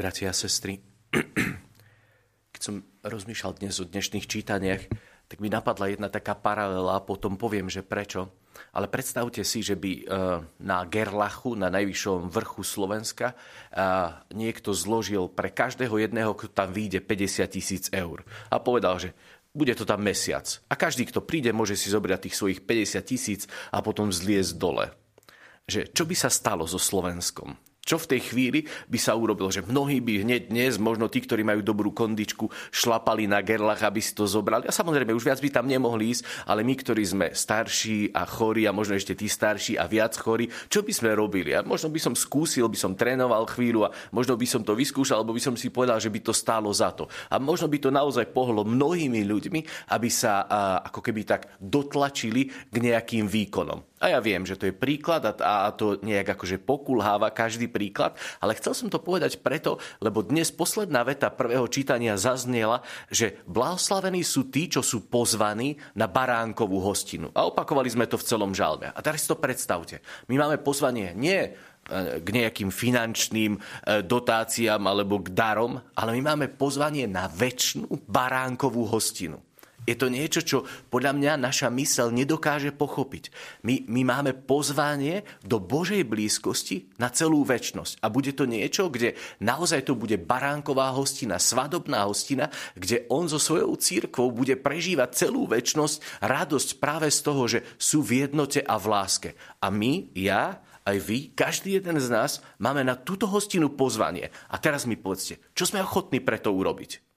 bratia a sestry, keď som rozmýšľal dnes o dnešných čítaniach, tak mi napadla jedna taká paralela, a potom poviem, že prečo. Ale predstavte si, že by e, na Gerlachu, na najvyššom vrchu Slovenska, e, niekto zložil pre každého jedného, kto tam vyjde 50 tisíc eur. A povedal, že bude to tam mesiac. A každý, kto príde, môže si zobrať tých svojich 50 tisíc a potom zliezť dole. Že čo by sa stalo so Slovenskom? Čo v tej chvíli by sa urobil? Že mnohí by hneď dnes, možno tí, ktorí majú dobrú kondičku, šlapali na gerlach, aby si to zobrali. A samozrejme, už viac by tam nemohli ísť, ale my, ktorí sme starší a chorí a možno ešte tí starší a viac chorí, čo by sme robili? A možno by som skúsil, by som trénoval chvíľu a možno by som to vyskúšal, alebo by som si povedal, že by to stálo za to. A možno by to naozaj pohlo mnohými ľuďmi, aby sa ako keby tak dotlačili k nejakým výkonom. A ja viem, že to je príklad a, to nejak akože pokulháva každý príklad, ale chcel som to povedať preto, lebo dnes posledná veta prvého čítania zaznela, že blahoslavení sú tí, čo sú pozvaní na baránkovú hostinu. A opakovali sme to v celom žalme. A teraz si to predstavte. My máme pozvanie nie e, k nejakým finančným e, dotáciám alebo k darom, ale my máme pozvanie na väčšinu baránkovú hostinu. Je to niečo, čo podľa mňa naša mysel nedokáže pochopiť. My, my máme pozvanie do Božej blízkosti na celú väčnosť. A bude to niečo, kde naozaj to bude baránková hostina, svadobná hostina, kde on so svojou církvou bude prežívať celú väčnosť, radosť práve z toho, že sú v jednote a v láske. A my, ja, aj vy, každý jeden z nás máme na túto hostinu pozvanie. A teraz mi povedzte, čo sme ochotní preto urobiť?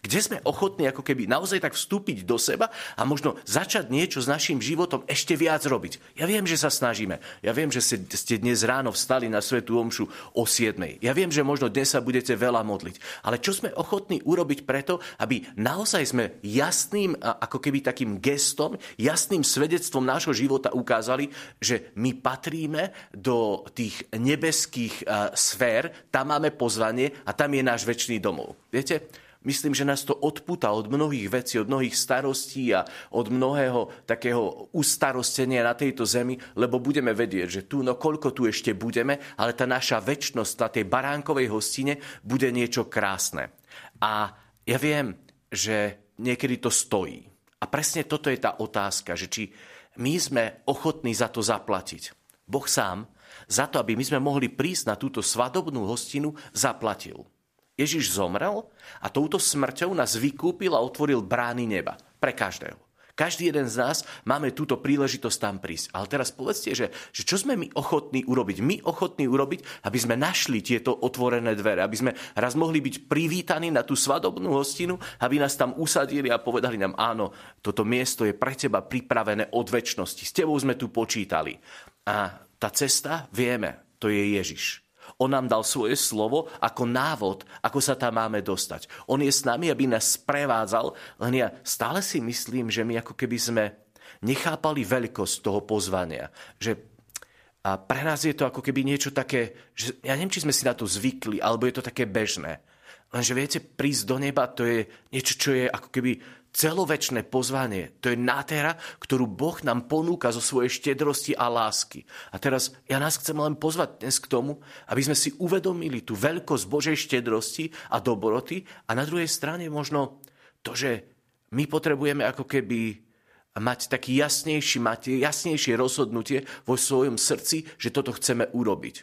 Kde sme ochotní ako keby naozaj tak vstúpiť do seba a možno začať niečo s našim životom ešte viac robiť. Ja viem, že sa snažíme. Ja viem, že ste dnes ráno vstali na Svetú Omšu o 7. Ja viem, že možno dnes sa budete veľa modliť. Ale čo sme ochotní urobiť preto, aby naozaj sme jasným, ako keby takým gestom, jasným svedectvom nášho života ukázali, že my patríme do tých nebeských sfér, tam máme pozvanie a tam je náš väčší domov. Viete, Myslím, že nás to odputa od mnohých vecí, od mnohých starostí a od mnohého takého ustarostenia na tejto zemi, lebo budeme vedieť, že tu, no koľko tu ešte budeme, ale tá naša väčnosť na tej baránkovej hostine bude niečo krásne. A ja viem, že niekedy to stojí. A presne toto je tá otázka, že či my sme ochotní za to zaplatiť. Boh sám za to, aby my sme mohli prísť na túto svadobnú hostinu, zaplatil. Ježiš zomrel a touto smrťou nás vykúpil a otvoril brány neba. Pre každého. Každý jeden z nás máme túto príležitosť tam prísť. Ale teraz povedzte, že, že čo sme my ochotní urobiť? My ochotní urobiť, aby sme našli tieto otvorené dvere, aby sme raz mohli byť privítaní na tú svadobnú hostinu, aby nás tam usadili a povedali nám, áno, toto miesto je pre teba pripravené od väčšnosti. S tebou sme tu počítali. A tá cesta, vieme, to je Ježiš. On nám dal svoje slovo ako návod, ako sa tam máme dostať. On je s nami, aby nás sprevádzal, len ja stále si myslím, že my ako keby sme nechápali veľkosť toho pozvania. Že a pre nás je to ako keby niečo také, že ja neviem, či sme si na to zvykli, alebo je to také bežné. Lenže viete, prísť do neba, to je niečo, čo je ako keby celovečné pozvanie. To je nádhera, ktorú Boh nám ponúka zo svojej štedrosti a lásky. A teraz ja nás chcem len pozvať dnes k tomu, aby sme si uvedomili tú veľkosť Božej štedrosti a dobroty a na druhej strane možno to, že my potrebujeme ako keby mať taký jasnejší, mať jasnejšie rozhodnutie vo svojom srdci, že toto chceme urobiť.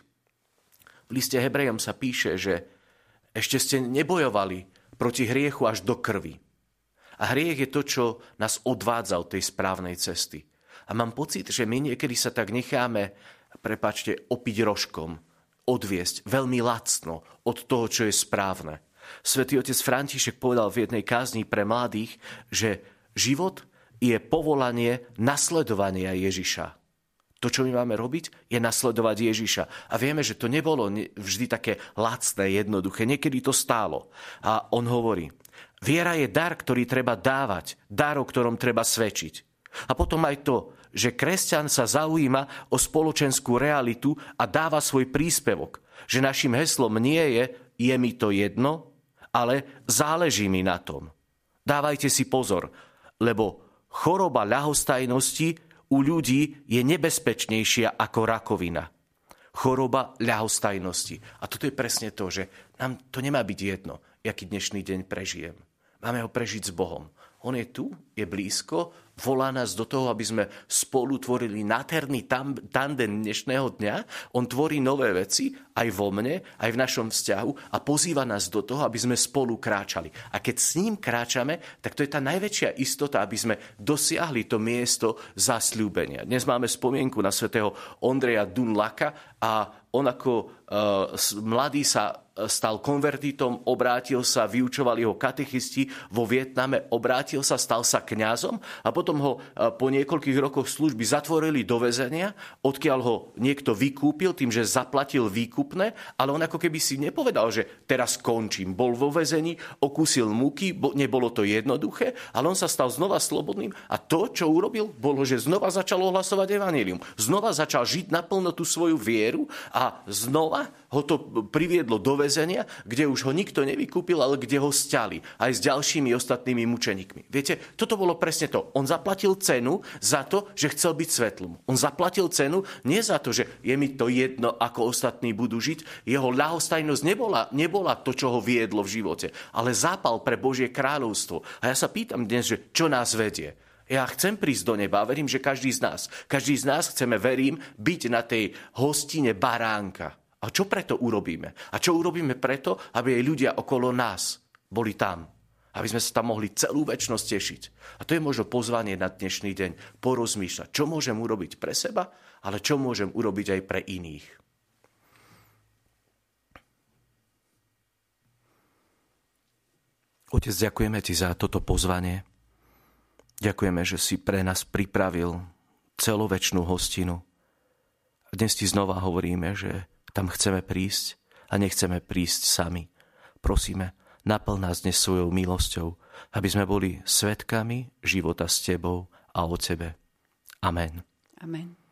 V liste Hebrejom sa píše, že ešte ste nebojovali proti hriechu až do krvi a hriech je to, čo nás odvádza od tej správnej cesty. A mám pocit, že my niekedy sa tak necháme, prepačte, opiť rožkom, odviesť veľmi lacno od toho, čo je správne. Svetý otec František povedal v jednej kázni pre mladých, že život je povolanie nasledovania Ježiša. To, čo my máme robiť, je nasledovať Ježiša. A vieme, že to nebolo vždy také lacné, jednoduché. Niekedy to stálo. A on hovorí, Viera je dar, ktorý treba dávať, dar, o ktorom treba svedčiť. A potom aj to, že kresťan sa zaujíma o spoločenskú realitu a dáva svoj príspevok. Že našim heslom nie je je mi to jedno, ale záleží mi na tom. Dávajte si pozor, lebo choroba ľahostajnosti u ľudí je nebezpečnejšia ako rakovina. choroba ľahostajnosti. A toto je presne to, že nám to nemá byť jedno, aký dnešný deň prežijem. Máme ho prežiť s Bohom. On je tu, je blízko, volá nás do toho, aby sme spolu tvorili nádherný tandem dnešného dňa. On tvorí nové veci aj vo mne, aj v našom vzťahu a pozýva nás do toho, aby sme spolu kráčali. A keď s ním kráčame, tak to je tá najväčšia istota, aby sme dosiahli to miesto zasľúbenia. Dnes máme spomienku na svätého Ondreja Dunlaka a on ako uh, mladý sa stal konvertitom, obrátil sa, vyučovali ho katechisti vo Vietname, obrátil sa, stal sa kňazom a potom ho e, po niekoľkých rokoch služby zatvorili do väzenia, odkiaľ ho niekto vykúpil tým, že zaplatil výkupné, ale on ako keby si nepovedal, že teraz končím. Bol vo väzení, okúsil múky, nebolo to jednoduché, ale on sa stal znova slobodným a to, čo urobil, bolo, že znova začal ohlasovať evanílium. Znova začal žiť naplno tú svoju vieru a znova ho to priviedlo do väzenia, kde už ho nikto nevykúpil, ale kde ho stiali aj s ďalšími ostatnými mučeníkmi. Viete, toto bolo presne to. On zaplatil cenu za to, že chcel byť svetlom. On zaplatil cenu nie za to, že je mi to jedno, ako ostatní budú žiť. Jeho ľahostajnosť nebola, nebola to, čo ho viedlo v živote, ale zápal pre Božie kráľovstvo. A ja sa pýtam dnes, že čo nás vedie. Ja chcem prísť do neba a verím, že každý z nás, každý z nás chceme, verím, byť na tej hostine baránka. A čo preto urobíme? A čo urobíme preto, aby aj ľudia okolo nás boli tam? Aby sme sa tam mohli celú väčšnosť tešiť. A to je možno pozvanie na dnešný deň. Porozmýšľať, čo môžem urobiť pre seba, ale čo môžem urobiť aj pre iných. Otec, ďakujeme ti za toto pozvanie. Ďakujeme, že si pre nás pripravil celovečnú hostinu. A dnes ti znova hovoríme, že tam chceme prísť a nechceme prísť sami. Prosíme, naplň nás dnes svojou milosťou, aby sme boli svetkami života s Tebou a o Tebe. Amen. Amen.